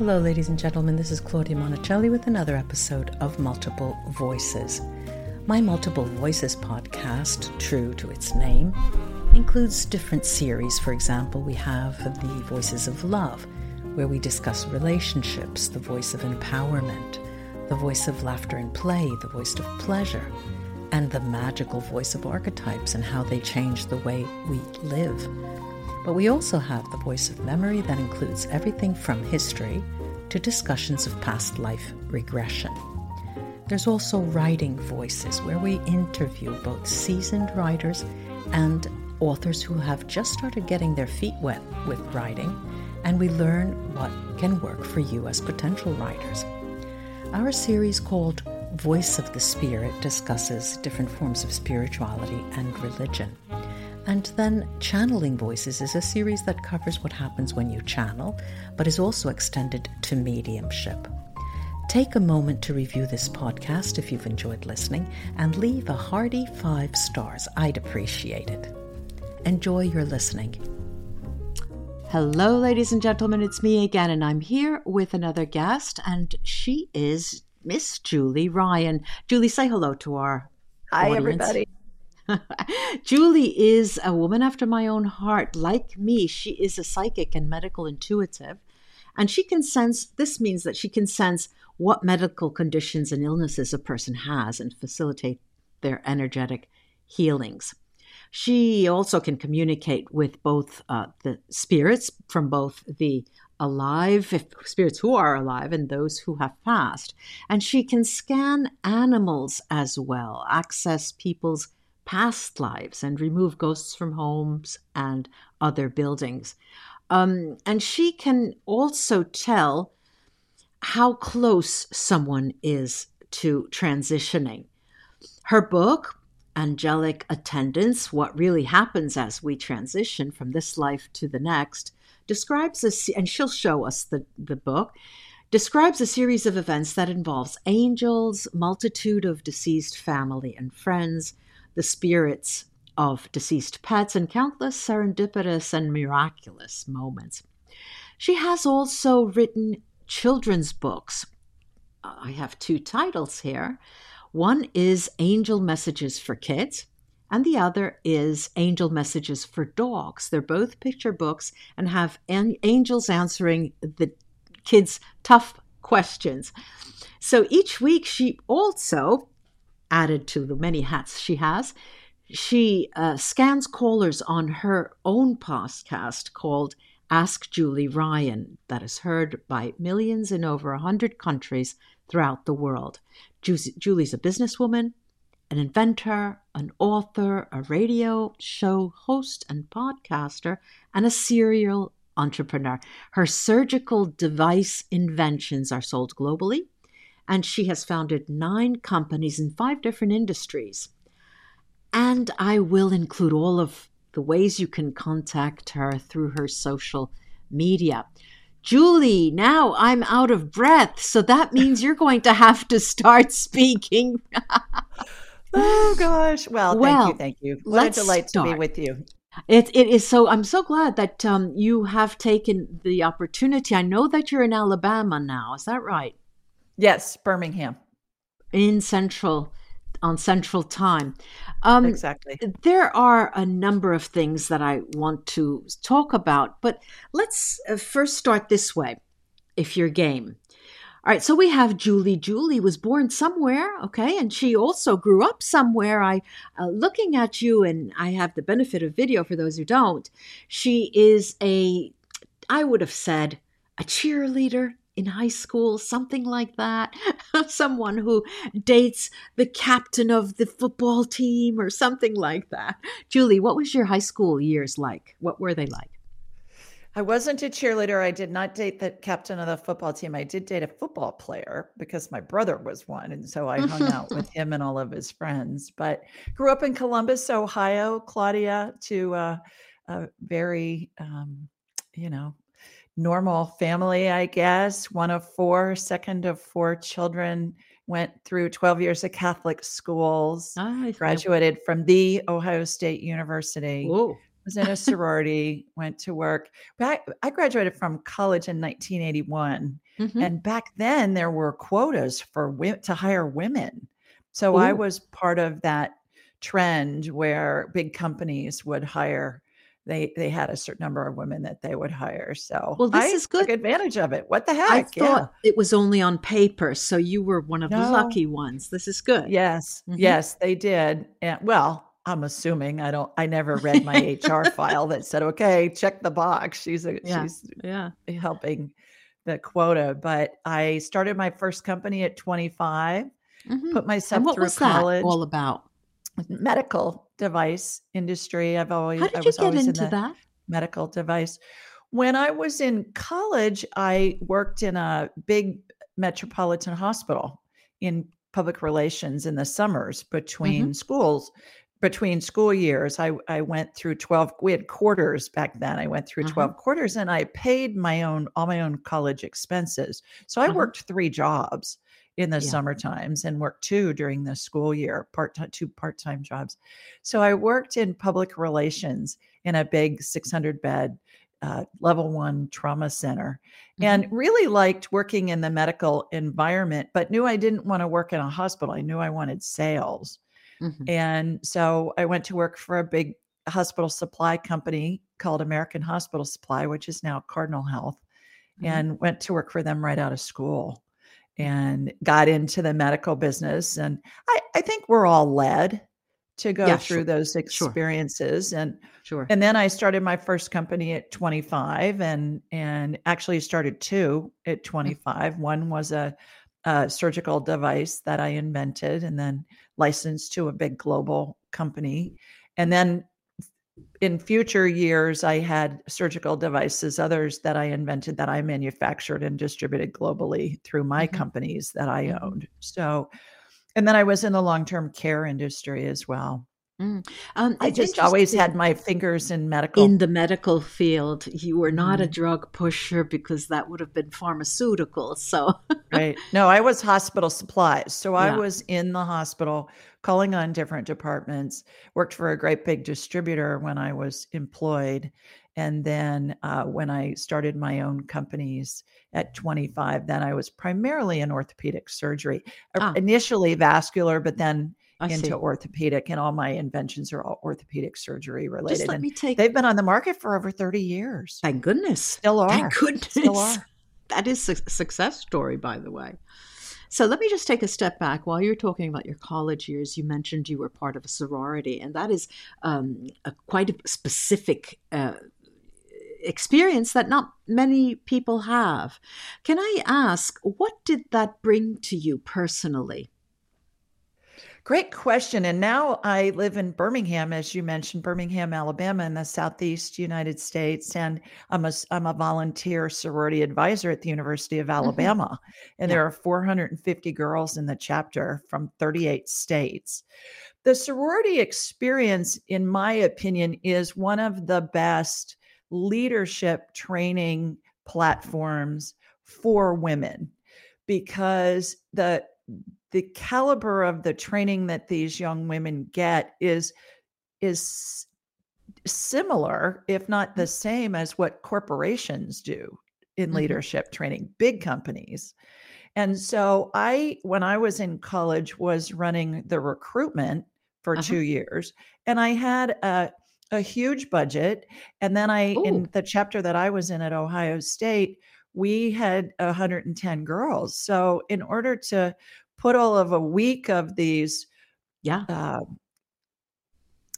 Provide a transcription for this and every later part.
Hello, ladies and gentlemen. This is Claudia Monicelli with another episode of Multiple Voices. My Multiple Voices podcast, true to its name, includes different series. For example, we have the Voices of Love, where we discuss relationships, the voice of empowerment, the voice of laughter and play, the voice of pleasure, and the magical voice of archetypes and how they change the way we live. But we also have the voice of memory that includes everything from history to discussions of past life regression. There's also writing voices where we interview both seasoned writers and authors who have just started getting their feet wet with writing, and we learn what can work for you as potential writers. Our series called Voice of the Spirit discusses different forms of spirituality and religion. And then Channeling Voices is a series that covers what happens when you channel, but is also extended to mediumship. Take a moment to review this podcast if you've enjoyed listening and leave a hearty five stars. I'd appreciate it. Enjoy your listening. Hello, ladies and gentlemen, it's me again, and I'm here with another guest, and she is Miss Julie Ryan. Julie, say hello to our Hi, audience. everybody. Julie is a woman after my own heart. Like me, she is a psychic and medical intuitive. And she can sense, this means that she can sense what medical conditions and illnesses a person has and facilitate their energetic healings. She also can communicate with both uh, the spirits from both the alive, spirits who are alive, and those who have passed. And she can scan animals as well, access people's past lives and remove ghosts from homes and other buildings. Um, and she can also tell how close someone is to transitioning. Her book, Angelic Attendants What Really Happens as We Transition from This Life to the Next, describes a, and she'll show us the, the book, describes a series of events that involves angels, multitude of deceased family and friends, the spirits of deceased pets, and countless serendipitous and miraculous moments. She has also written children's books. Uh, I have two titles here. One is Angel Messages for Kids, and the other is Angel Messages for Dogs. They're both picture books and have an- angels answering the kids' tough questions. So each week, she also added to the many hats she has. She uh, scans callers on her own podcast called Ask Julie Ryan, that is heard by millions in over 100 countries throughout the world. Julie's a businesswoman, an inventor, an author, a radio show host and podcaster, and a serial entrepreneur. Her surgical device inventions are sold globally and she has founded nine companies in five different industries. And I will include all of the ways you can contact her through her social media. Julie, now I'm out of breath, so that means you're going to have to start speaking. oh gosh! Well, well, thank you, thank you. What a delight start. to be with you. It it is so. I'm so glad that um, you have taken the opportunity. I know that you're in Alabama now. Is that right? Yes, Birmingham. In Central, on Central Time. Um, exactly. There are a number of things that I want to talk about, but let's uh, first start this way, if you're game. All right, so we have Julie. Julie was born somewhere, okay, and she also grew up somewhere. I, uh, looking at you, and I have the benefit of video for those who don't. She is a, I would have said, a cheerleader, in high school, something like that. Someone who dates the captain of the football team or something like that. Julie, what was your high school years like? What were they like? I wasn't a cheerleader. I did not date the captain of the football team. I did date a football player because my brother was one. And so I hung out with him and all of his friends. But grew up in Columbus, Ohio, Claudia, to uh, a very, um, you know, normal family, I guess. One of four, second of four children, went through 12 years of Catholic schools, graduated from the Ohio State University. Ooh. was in a sorority, went to work. But I, I graduated from college in 1981. Mhm. And back then there were quotas for to hire women. So I was part of that trend where big companies would hire they they had a certain number of women that they would hire. So Well, this I is took good. advantage of it. What the I heck? Yeah. thought it was only on paper, so you were one of the lucky ones. This is good. Yes, Mhm. yes, they did. And well, I'm assuming I don't I never read my HR file that said, okay, check the box. She's a Yeah. she's Yeah. helping the quota. But I started my first company at 25, Mhm. put myself And what through was that college. all about? medical device industry. I've always How I did you was get always in into the that? medical device. When I was in college, I worked in a big metropolitan hospital in public relations in the summers between Mm-hmm. schools. Between school years, I, I went through 12, we had quarters back then. I went through Uh-huh. 12 quarters and I paid my own, all my own college expenses. So I Uh-huh. worked three jobs in the Yeah. summer times and worked two during the school year, part time, two part time jobs. So I worked in public relations in a big 600 bed uh, level one trauma center Mhm. and really liked working in the medical environment, but knew I didn't want to work in a hospital. I knew I wanted sales. Mhm. And so I went to work for a big hospital supply company called American Hospital Supply, which is now Cardinal Health, Mhm. and went to work for them right out of school and got into the medical business. And I, I think we're all led to go Yeah, through sure. those Sure. experiences. And Sure. and then I started my first company at 25 and and actually started two Mm. at 25. One was a, a surgical device that I invented and then licensed to a big global company. And then in future years, I had surgical devices, others that I invented that I manufactured and distributed globally through my Mhm. companies that I Mhm. owned. So, and then I was in the long term care industry as well. Mm. Um, I just always had my fingers in medical. in the medical field. You were not a Mhm. drug pusher because that would have been pharmaceutical. So, Right. No, I was hospital supplies. So I was in the hospital calling on different departments, worked for a great big distributor when I was employed. And then uh, when I started my own companies at 25, then I was primarily in orthopedic surgery, Ah. initially vascular, but then I into see. orthopedic. And all my inventions are all orthopedic surgery related. Just let And me take. they've been on the market for over 30 years. Thank goodness. Still are. Thank goodness. Still are. That is a success story, by the way. So let me just take a step back. While you're talking about your college years, you mentioned you were part of a sorority, and that is um, a quite a specific uh, experience that not many people have. Can I ask, what did that bring to you personally? Great question. And now I live in Birmingham, as you mentioned, Birmingham, Alabama, in the Southeast United States. And I'm a, I'm a volunteer sorority advisor at the University of mm-hmm. Alabama. And Yeah. there are 450 girls in the chapter from 38 states. The sorority experience, in my opinion, is one of the best leadership training platforms for women because the the caliber of the training that these young women get is is similar if not the same as what corporations do in Mhm. leadership training big companies and so i when i was in college was running the recruitment for Uh-huh. 2 years and i had a a huge budget and then i Ooh. in the chapter that i was in at ohio state we had 110 girls so in order to put all of a week of these Yeah. uh,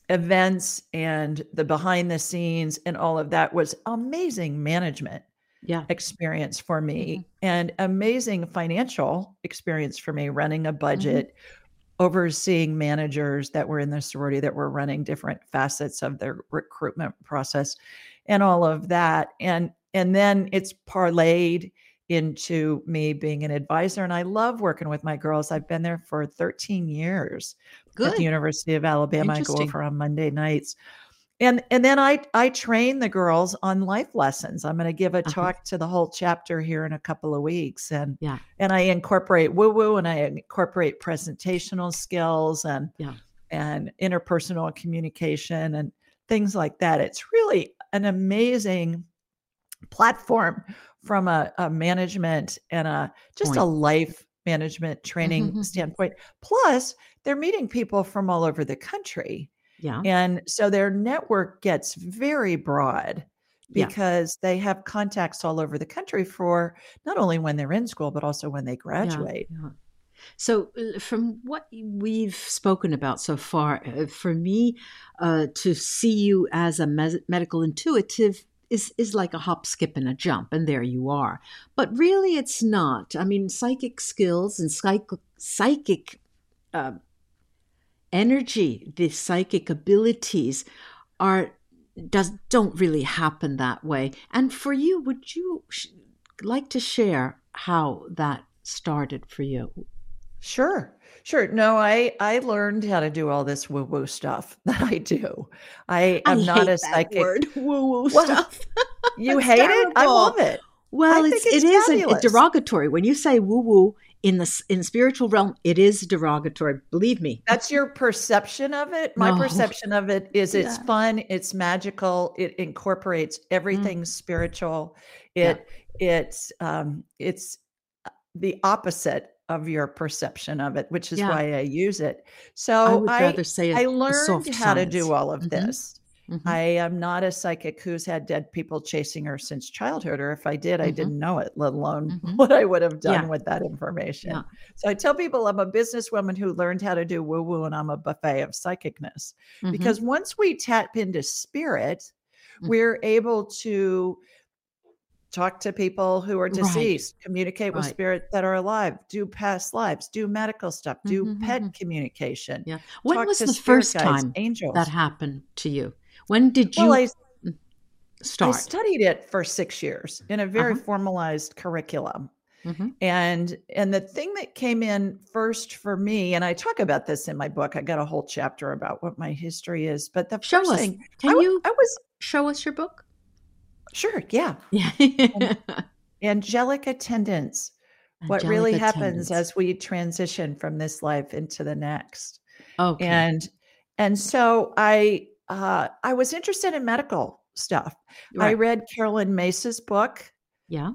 events and the behind the scenes and all of that was amazing management Yeah. experience for me Mhm. and amazing financial experience for me running Mm-hmm. a budget overseeing managers that were in the sorority that were running different facets of their recruitment process and all of that and and then it's parlayed into me being an advisor and I love working with my girls. I've been there for 13 years at the University of Alabama. I go over on Monday nights. And and then I I train the girls on life lessons. I'm going to give a Uh-huh. talk to the whole chapter here in a couple of weeks and Yeah. and I incorporate woo woo and I incorporate presentational skills and Yeah. and interpersonal communication and things like that. It's really an amazing platform from a, a management and a just a life management training mm-hmm. standpoint. Plus, they're meeting people from all over the country. Yeah. And so their network gets very broad because yeah. they have contacts all over the country for not only when they're in school, but also when they graduate. Yeah, yeah. So, uh, from what we've spoken about so far, uh, for me uh, to see you as a medical intuitive is is like a hop, skip, and a jump, and there you are. But really, it's not. I mean, psychic skills and psychic psychic uh, energy, the psychic abilities, are does don't really happen that way. And for you, would you sh- like to share how that started for you? Sure. Sure. No, I I learned how to do all this woo woo stuff that I do. I am I not a psychic. woo woo well, stuff. you hate terrible. it? I love it. Well, it's, it's, it is a, a derogatory when you say woo woo in the in spiritual realm. It is derogatory. Believe me. That's your perception of it. My no. perception of it is it's yeah. fun. It's magical. It incorporates everything mm. spiritual. It yeah. it's um it's uh, the opposite of your perception of it, which is yeah. why I use it. So I would I, say I learned how science. to do all of mm-hmm. this. Mm-hmm. I am not a psychic who's had dead people chasing her since childhood, or if I did, mm-hmm. I didn't know it, let alone mm-hmm. what I would have done yeah. with that information. Yeah. So I tell people I'm a businesswoman who learned how to do woo woo, and I'm a buffet of psychicness. Mm-hmm. Because once we tap into spirit, mm. we're able to talk to people who are deceased, right. communicate with spirits that are alive, do past lives, do medical stuff, do mm-hmm, pet mm-hmm. communication. Yeah. When was the first time angels. that happened to you? When did you well, I, start? I studied it for six years in a very uh-huh. formalized curriculum. Mm-hmm. And and the thing that came in first for me, and I talk about this in my book. I got a whole chapter about what my history is. But the show first us. thing, can I, you? I was show us your book. Sure. Yeah. Yeah. angelic attendants. Angelic what really attendants. happens as we transition from this life into the next. Okay. And and so I uh, I was interested in medical stuff. Right. I read Caroline Myss's book. Yeah.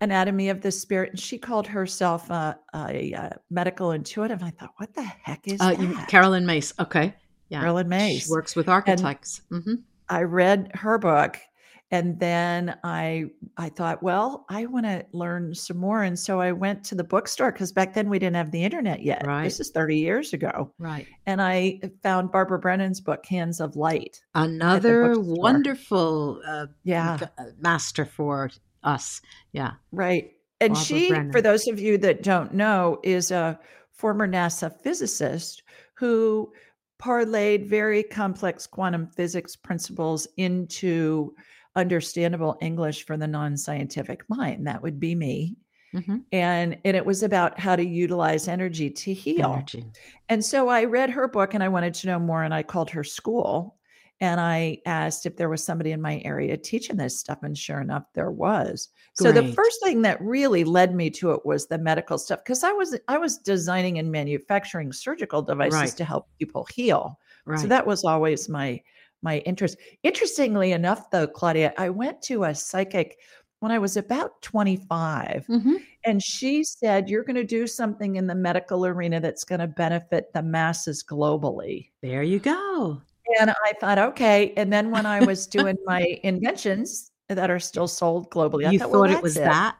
Anatomy of the Spirit, and she called herself a, a, a medical intuitive. I thought, what the heck is uh, that? Caroline Myss. Okay. Yeah. Caroline Myss. She works with archetypes. Mm-hmm. I read her book and then i i thought well i want to learn some more and so i went to the bookstore because back then we didn't have the internet yet. Right. this is 30 years ago right. and i found barbara brennan's book hands of light another wonderful uh, yeah. uh, master for us. Yeah. Right and barbara she Brennan. for those of you that don't know is a former nasa physicist who parlayed very complex quantum physics principles into understandable English for the non scientific mind. That would be me. Mm-hmm. And and it was about how to utilize energy to heal. Energy. And so I read her book and I wanted to know more and I called her school and I asked if there was somebody in my area teaching this stuff and sure enough there was. Great. So the first thing that really led me to it was the medical stuff because I was I was designing and manufacturing surgical devices right. to help people heal. Right. So that was always my my interest. Interestingly enough, though, Claudia, I went to a psychic when I was about 25, mm-hmm. and she said, You're going to do something in the medical arena that's going to benefit the masses globally. There you go. And I thought, okay. And then when I was doing my inventions that are still sold globally, I you thought, thought well, it was it. that?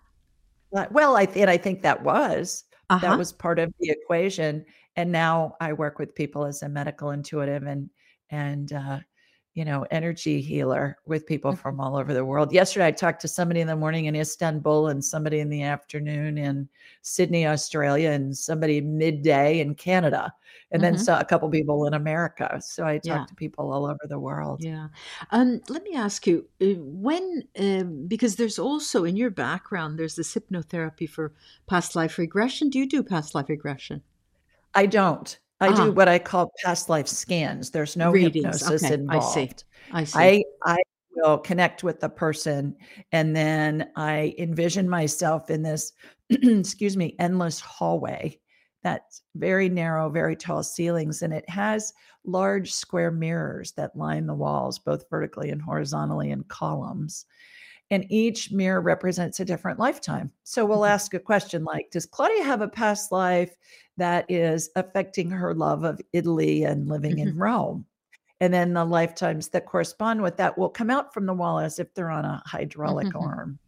Well, I th- I think that was uh-huh. that was part of the equation. And now I work with people as a medical intuitive and and uh, you know, energy healer with people mm-hmm. from all over the world. Yesterday, I talked to somebody in the morning in Istanbul and somebody in the afternoon in Sydney, Australia, and somebody midday in Canada, and mm-hmm. then saw a couple people in America. So I talked yeah. to people all over the world. Yeah. Um, let me ask you uh, when, uh, because there's also in your background, there's this hypnotherapy for past life regression. Do you do past life regression? I don't. I do ah. what I call past life scans. There's no Readings. hypnosis okay. involved. I see. I see. I, I will connect with the person and then I envision myself in this, excuse me, endless hallway. that's very narrow, very tall ceilings, and it has large square mirrors that line the walls, both vertically and horizontally in columns. And each mirror represents a different lifetime. So we'll Mhm. ask a question like Does Claudia have a past life that is affecting her love of Italy and living in Mhm. Rome? And then the lifetimes that correspond with that will come out from the wall as if they're on a hydraulic Mhm. arm.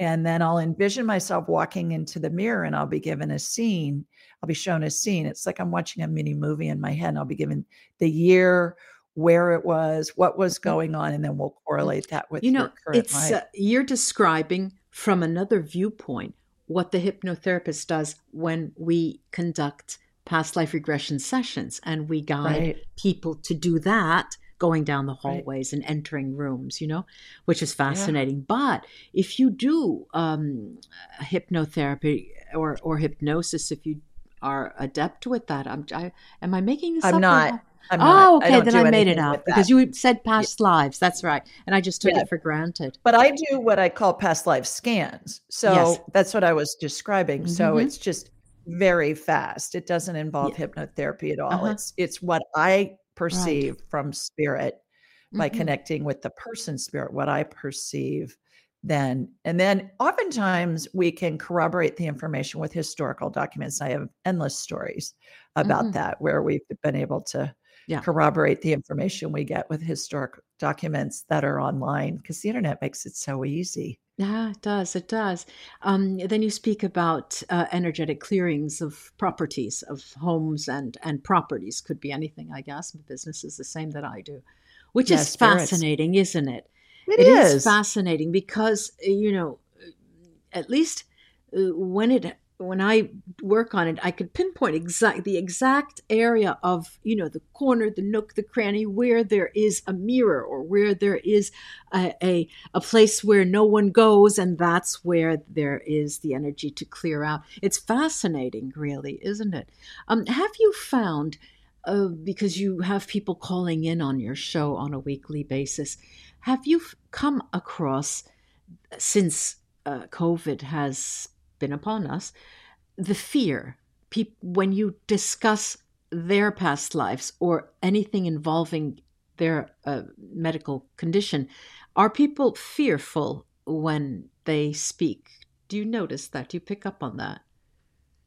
And then I'll envision myself walking into the mirror and I'll be given a scene. I'll be shown a scene. It's like I'm watching a mini movie in my head. And I'll be given the year, where it was, what was going on, and then we'll correlate that with You know, your current it's life. uh, you're describing from another viewpoint what the hypnotherapist does when we conduct past life regression sessions and we guide right. people to do that going down the Right. hallways and entering rooms, you know, which is Yeah. fascinating. But if you do um, hypnotherapy or, or hypnosis, if you are adept with that, I'm, I, am I making this? I'm or not. Not? I'm not. Oh, okay. don't then I made it up because you said past lives. That's right. And I just took Yeah. it for granted. But I do what I call past life scans. So Yes. that's what I was describing. So Mhm. it's just very fast. It doesn't involve hypnotherapy at all. Uh-huh. It's it's what I perceive from spirit by Mhm. connecting with the person's spirit, what I perceive then. And then oftentimes we can corroborate the information with historical documents. I have endless stories about Mhm. that where we've been able to Yeah. corroborate the information we get with historic documents that are online because the internet makes it so easy. Yeah, it does. It does. Um, then you speak about uh, energetic clearings of properties, of homes and and properties. Could be anything, I guess. My business is the same that I do, which is spirits. fascinating, isn't it? It It is. is. fascinating because you know, at least uh, when it when I work on it, I could pinpoint exact the exact area of you know the corner, the nook, the cranny where there is a mirror or where there is a a, a place where no one goes, and that's where there is the energy to clear out. It's fascinating, really, isn't it? Um, have you found? Uh, because you have people calling in on your show on a weekly basis. Have you come across, since uh, COVID has been upon us, the fear peop- when you discuss their past lives or anything involving their uh, medical condition? Are people fearful when they speak? Do you notice that? Do you pick up on that?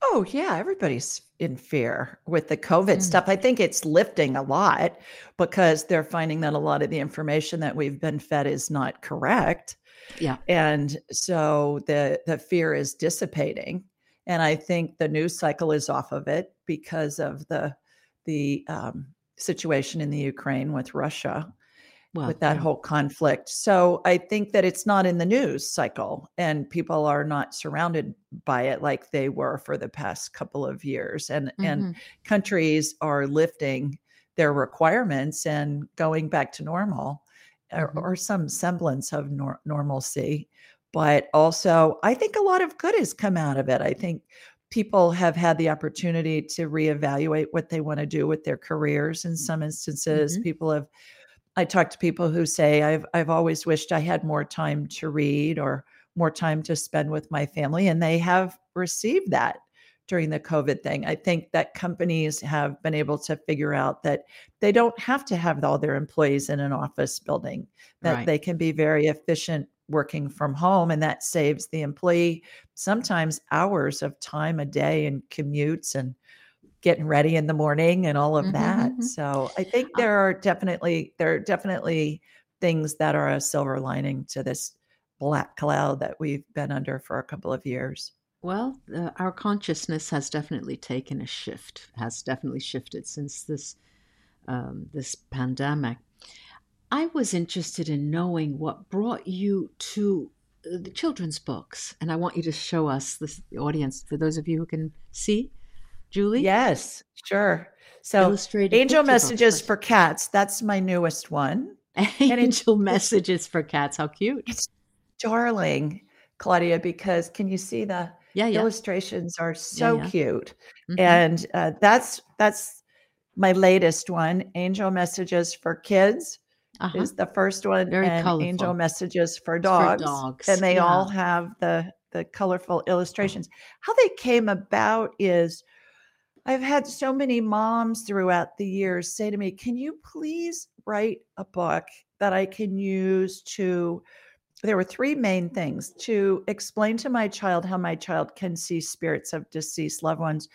Oh, yeah. Everybody's in fear with the COVID Mm. stuff. I think it's lifting a lot because they're finding that a lot of the information that we've been fed is not correct. Yeah. And so the the fear is dissipating. And I think the news cycle is off of it because of the the um, situation in the Ukraine with Russia. Well, with that yeah. whole conflict. So I think that it's not in the news cycle and people are not surrounded by it like they were for the past couple of years. And and Mhm. countries are lifting their requirements and going back to normal or, Mhm. or some semblance of nor- normalcy. But also, I think a lot of good has come out of it. I think people have had the opportunity to reevaluate what they want to do with their careers in some instances. Mhm. People have I talk to people who say I've I've always wished I had more time to read or more time to spend with my family and they have received that during the COVID thing. I think that companies have been able to figure out that they don't have to have all their employees in an office building, that Right. they can be very efficient working from home and that saves the employee sometimes hours of time a day and commutes and getting ready in the morning and all of Mhm, that. mhm. So I think Uh there are definitely there are definitely things that are a silver lining to this black cloud that we've been under for a couple of years. Well, uh, our consciousness has definitely taken a shift, has definitely shifted since this um, this pandemic. I was interested in knowing what brought you to uh, the children's books, and I want you to show us this the audience for those of you who can see, Julie. Yes, sure. So Angel Messages for Cats, that's my newest one. Angel Messages for Cats. How cute! It's darling, Claudia, because can you see the Yeah, yeah. illustrations are so yeah. cute. Mhm. And uh, that's that's my latest one, Angel Messages for Kids. Uh-huh. is the first one Very and colorful. angel messages for for dogs, dogs, and they all have the the colorful illustrations how they came about is I've had so many moms throughout the years say to me, Can you please write a book that I can use to? There were three main things to explain to my child how my child can see spirits of deceased loved ones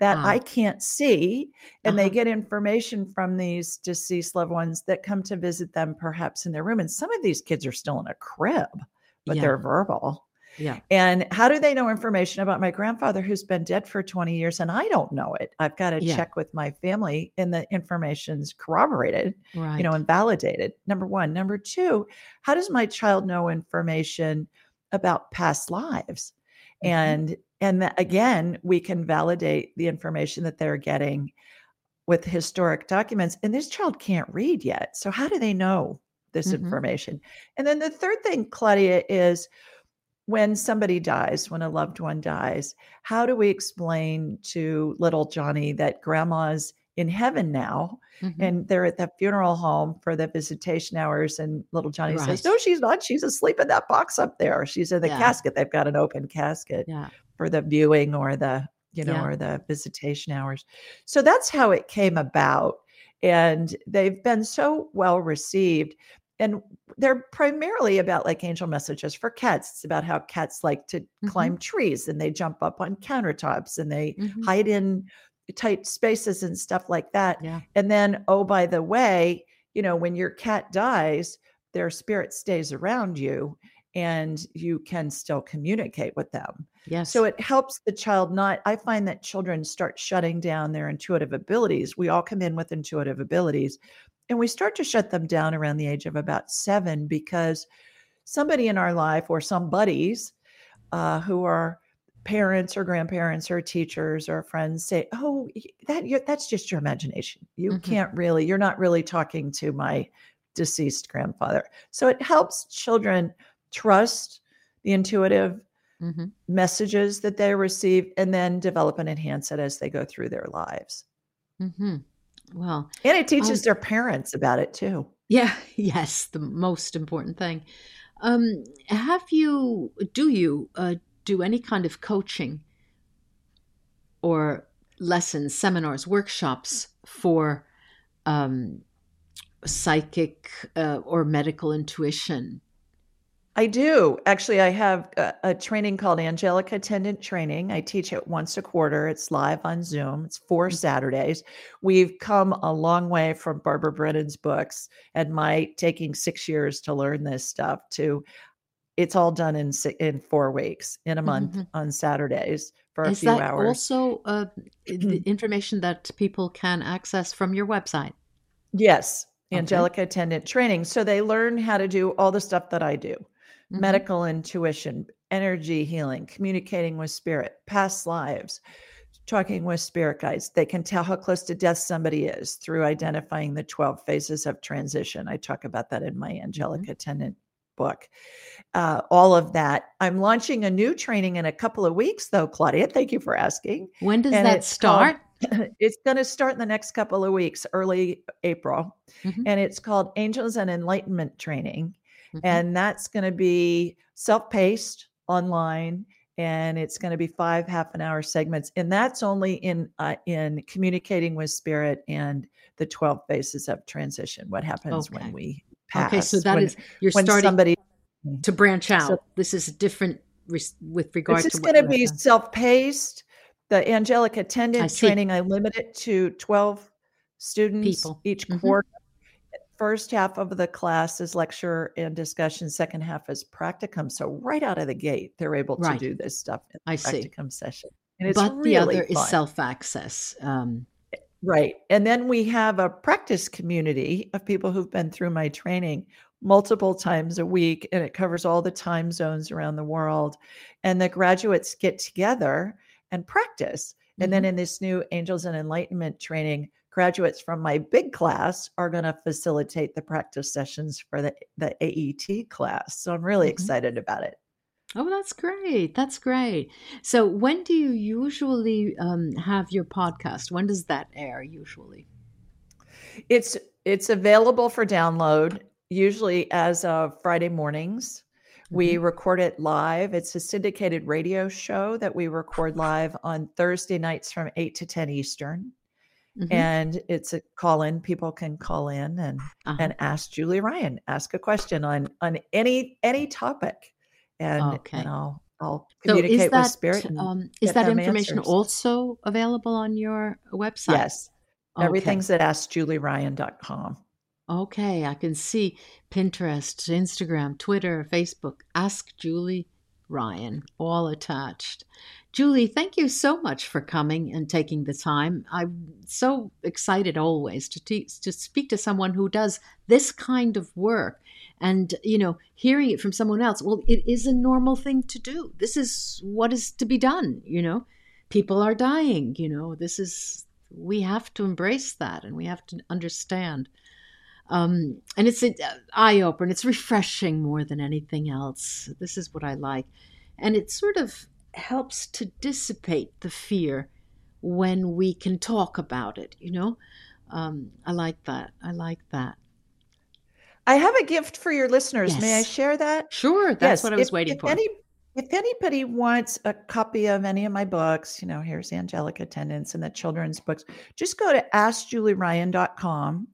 that Ah, I can't see. And they uh-huh. get information from these deceased loved ones that come to visit them perhaps in their room. And some of these kids are still in a crib, but Yeah, they're verbal. Yeah, And how do they know information about my grandfather who's been dead for 20 years and I don't know it? I've got to yeah, check with my family and the information's corroborated, you know, right. and validated. Number 1. Number 2, how does my child know information about past lives? hmm And and that, again, we can validate the information that they're getting with historic documents and this child can't read yet. So how do they know this hmm information? And then the third thing, Claudia, is when somebody dies, when a loved one dies, how do we explain to little Johnny that grandma's in heaven now hmm and they're at the funeral home for the visitation hours? And little Johnny says, No, she's not. She's asleep in that box up there. She's in the Yeah, casket. They've got an open casket yeah, for the viewing or the, you know, yeah. or the visitation hours. So that's how it came about. And they've been so well received. And they're primarily about like angel messages for cats. It's about how cats like to hmm climb trees and they jump up on countertops and they hmm hide in tight spaces and stuff like that. Yeah. And then, oh, by the way, you know, when your cat dies, their spirit stays around you and you can still communicate with them. So it helps the child not, I find that children start shutting down their intuitive abilities. We all come in with intuitive abilities and we start to shut them down around the age of about seven because somebody in our life or somebody's uh, who are parents or grandparents or teachers or friends say, "Oh, that that's just your imagination. You hmm can't really. You're not really talking to my deceased grandfather." So it helps children trust the intuitive hmm messages that they receive and then develop and enhance it as they go through their lives. hmm Well, And it teaches um, their parents about it too. yeah, yes, the most important thing. Um, have you, do you uh, do any kind of coaching or lessons, seminars, workshops for um, psychic uh, or medical intuition? I do. Actually, I have a, a training called Angelic Attendant Training. I teach it once a quarter. It's live on Zoom. It's four Mm, Saturdays. We've come a long way from Barbara Brennan's books and my taking six years to learn this stuff to it's all done in in four weeks in a month mhm. on Saturdays for a Is few that hours. also uh, the information that people can access from your website? yes, Okay. Attendant Training. So they learn how to do all the stuff that I do. Hmm medical intuition, energy healing, communicating with spirit, past lives, talking with spirit guides. They can tell how close to death somebody is through identifying the 12 phases of transition. I talk about that in my Angelic Attendant book. Uh, all of that. I'm launching a new training in a couple of weeks, though, Claudia. Thank you for asking. When does And that it's called, start? it's going to start in the next couple of weeks, early April. hmm And it's called Angels and Enlightenment Training hmm and that's going to be self-paced online and it's going to be five half an hour segments and that's only in uh, in communicating with spirit and the 12 phases of transition what happens when Okay. we Okay, so pass that when is you're when starting somebody to branch so out. This is different res- with this regard to is going to be done. self-paced the angelic I attendant training i limit it to 12 students People. each hmm quarter first half of the class is lecture and discussion second half is practicum so right out of the gate they're able to Right. do this stuff in I the see. practicum session and it's But the other really is self access. Um, right and then we have a practice community of people who've been through my training multiple times a week and it covers all the time zones around the world and the graduates get together and practice and then mhm. in this new angels and enlightenment training graduates from my big class are going to facilitate the practice sessions for the, the aet class so i'm really Mhm. excited about it Oh, that's great. That's great. So, when do you usually um, have your podcast? When does that air usually? it's it's available for download usually as of friday mornings We record it live. It's a syndicated radio show that we record live on Thursday nights from 8 to 10 Eastern. Mhm. And it's a call in. People can call in and Uh-huh. and ask Julie Ryan, ask a question on on any any topic. And Okay. and I'll I'll So communicate with that spirit. and um, is that information answers. also available on your website? Yes. Okay. Everything's at askjulieryan.com. Okay, I can see Pinterest, Instagram, Twitter, Facebook. Ask Julie Ryan, all attached. Julie, thank you so much for coming and taking the time. I'm so excited always to te- to speak to someone who does this kind of work, and you know, hearing it from someone else. Well, it is a normal thing to do. This is what is to be done. You know, people are dying. You know, this is we have to embrace that, and we have to understand um, and it's an eye opener. It's refreshing more than anything else. This is what I like, and it sort of helps to dissipate the fear when we can talk about it. You know, um, I like that. I like that. I have a gift for your listeners. May I share that? Sure, that's Yes, what I was if- waiting if for. Any, if anybody wants a copy of any of my books, you know, here's Angelic Attendants and the children's books, just go to askjulieryan.com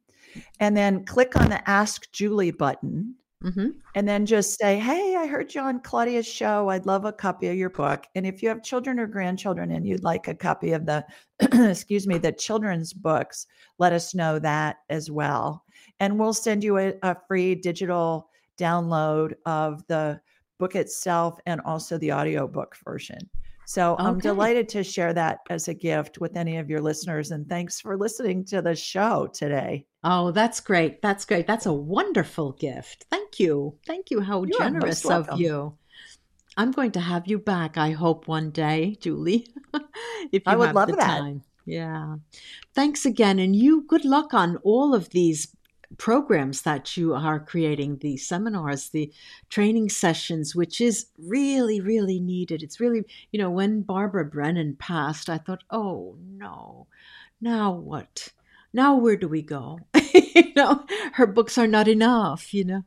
and then click on the Ask Julie button hmm and then just say, Hey, I heard you on Claudia's show. I'd love a copy of your book. And if you have children or grandchildren and you'd like a copy of the, excuse me, the children's books, let us know that as well. And we'll send you a, a free digital download of the book itself and also the audiobook version. So I'm delighted to share that as a gift with any of your listeners. And thanks for listening to the show today. Oh, that's great. That's great. That's a wonderful gift. Thank you. Thank you. How You generous of you. I'm going to have you back, I hope, one day, Julie. if you I would love the that. time. Yeah. Thanks again. And you, good luck on all of these programs that you are creating the seminars, the training sessions, which is really, really needed. It's really, you know, when Barbara Brennan passed, I thought, oh no, now what? Now where do we go? you know, her books are not enough, you know.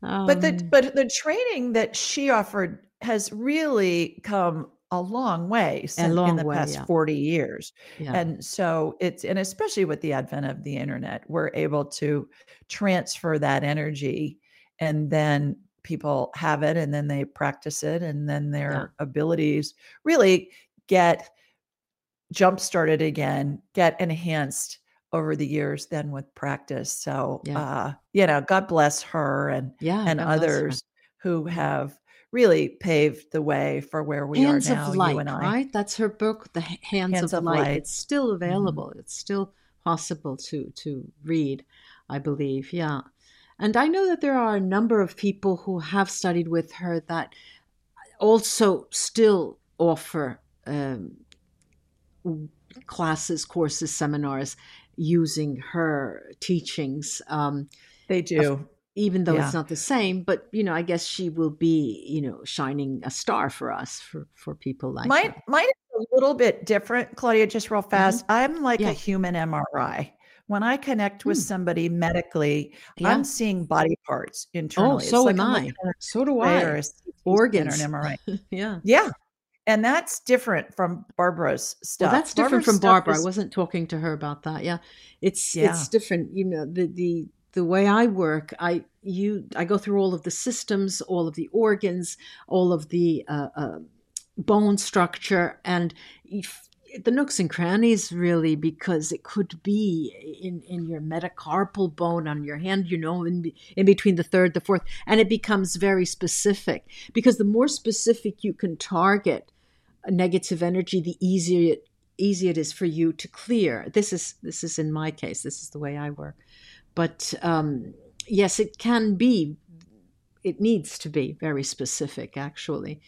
but the Um, but the training that she offered has really come a long way since, long in the way, past yeah. 40 years yeah. and so it's and especially with the advent of the internet we're able to transfer that energy and then people have it and then they practice it and then their abilities really get jump started again get enhanced over the years then with practice so Yeah. uh you know god bless her and yeah, and God others who have really paved the way for where we Hands are now, of Light, you and I. right? That's her book, The Hands, Hands of, of Light. Light. Mm-hmm. It's still available. It's still possible to to read, I believe. Yeah. And I know that there are a number of people who have studied with her that also still offer um, classes, courses, seminars using her teachings. Um, They do. even though Yeah. it's not the same, but you know, I guess she will be, you know, shining a star for us, for for people like Mine, her. mine is a little bit different, Claudia, just real fast. I'm like Mm-hmm. Yeah. a human MRI. When I connect with Hmm. somebody medically, Yeah. I'm seeing body parts internally. Oh, It's so like am I. So do I. Or I. a CT scan Organs. or an MRI. yeah. Yeah. And that's different from Barbara's stuff. Well, that's different Barbara's from Barbara. I wasn't talking to her about that. Yeah, it's Yeah. it's different. You know, the the the way I work, I you I go through all of the systems, all of the organs, all of the uh, uh, bone structure, and if, the nooks and crannies really because it could be in in your metacarpal bone on your hand you know in, in between the third the fourth and it becomes very specific because the more specific you can target negative energy the easier it easier it is for you to clear. This is this is in my case this is the way i work. But um yes it can be it needs to be very specific actually.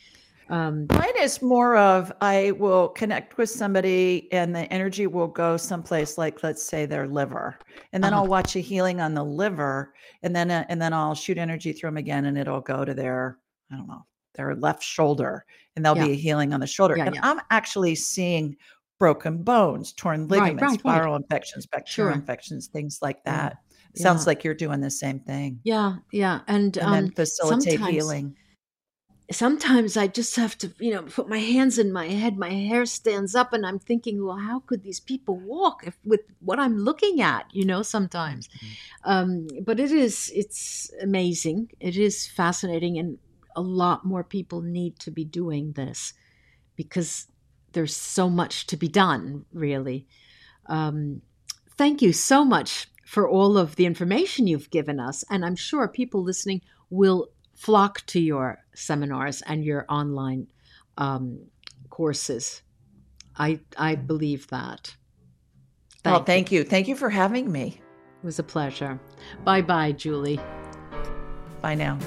Um Mine is more of I will connect with somebody and the energy will go someplace like let's say their liver, and then Uh-huh. I'll watch a healing on the liver, and then uh, and then I'll shoot energy through them again, and it'll go to their I don't know their left shoulder, and there'll be a healing on the shoulder, Yeah, and yeah. I'm actually seeing broken bones, torn ligaments, right, right. viral infections, bacterial Sure. infections, things like Yeah. that. Sounds Yeah. like you're doing the same thing, yeah yeah and, and um then facilitate sometimes- healing. sometimes I just have to, you know, put my hands in my head. My hair stands up, and I'm thinking, well, how could these people walk if, with what I'm looking at? You know, sometimes. Mm-hmm. Um, but it is, it's amazing. It is fascinating, and a lot more people need to be doing this because there's so much to be done. Really. Um, thank you so much for all of the information you've given us, and I'm sure people listening will flock to your seminars and your online um, courses. I I believe that. Thank well, thank you. you. Thank you for having me. It was a pleasure. Bye bye, Julie. Bye now.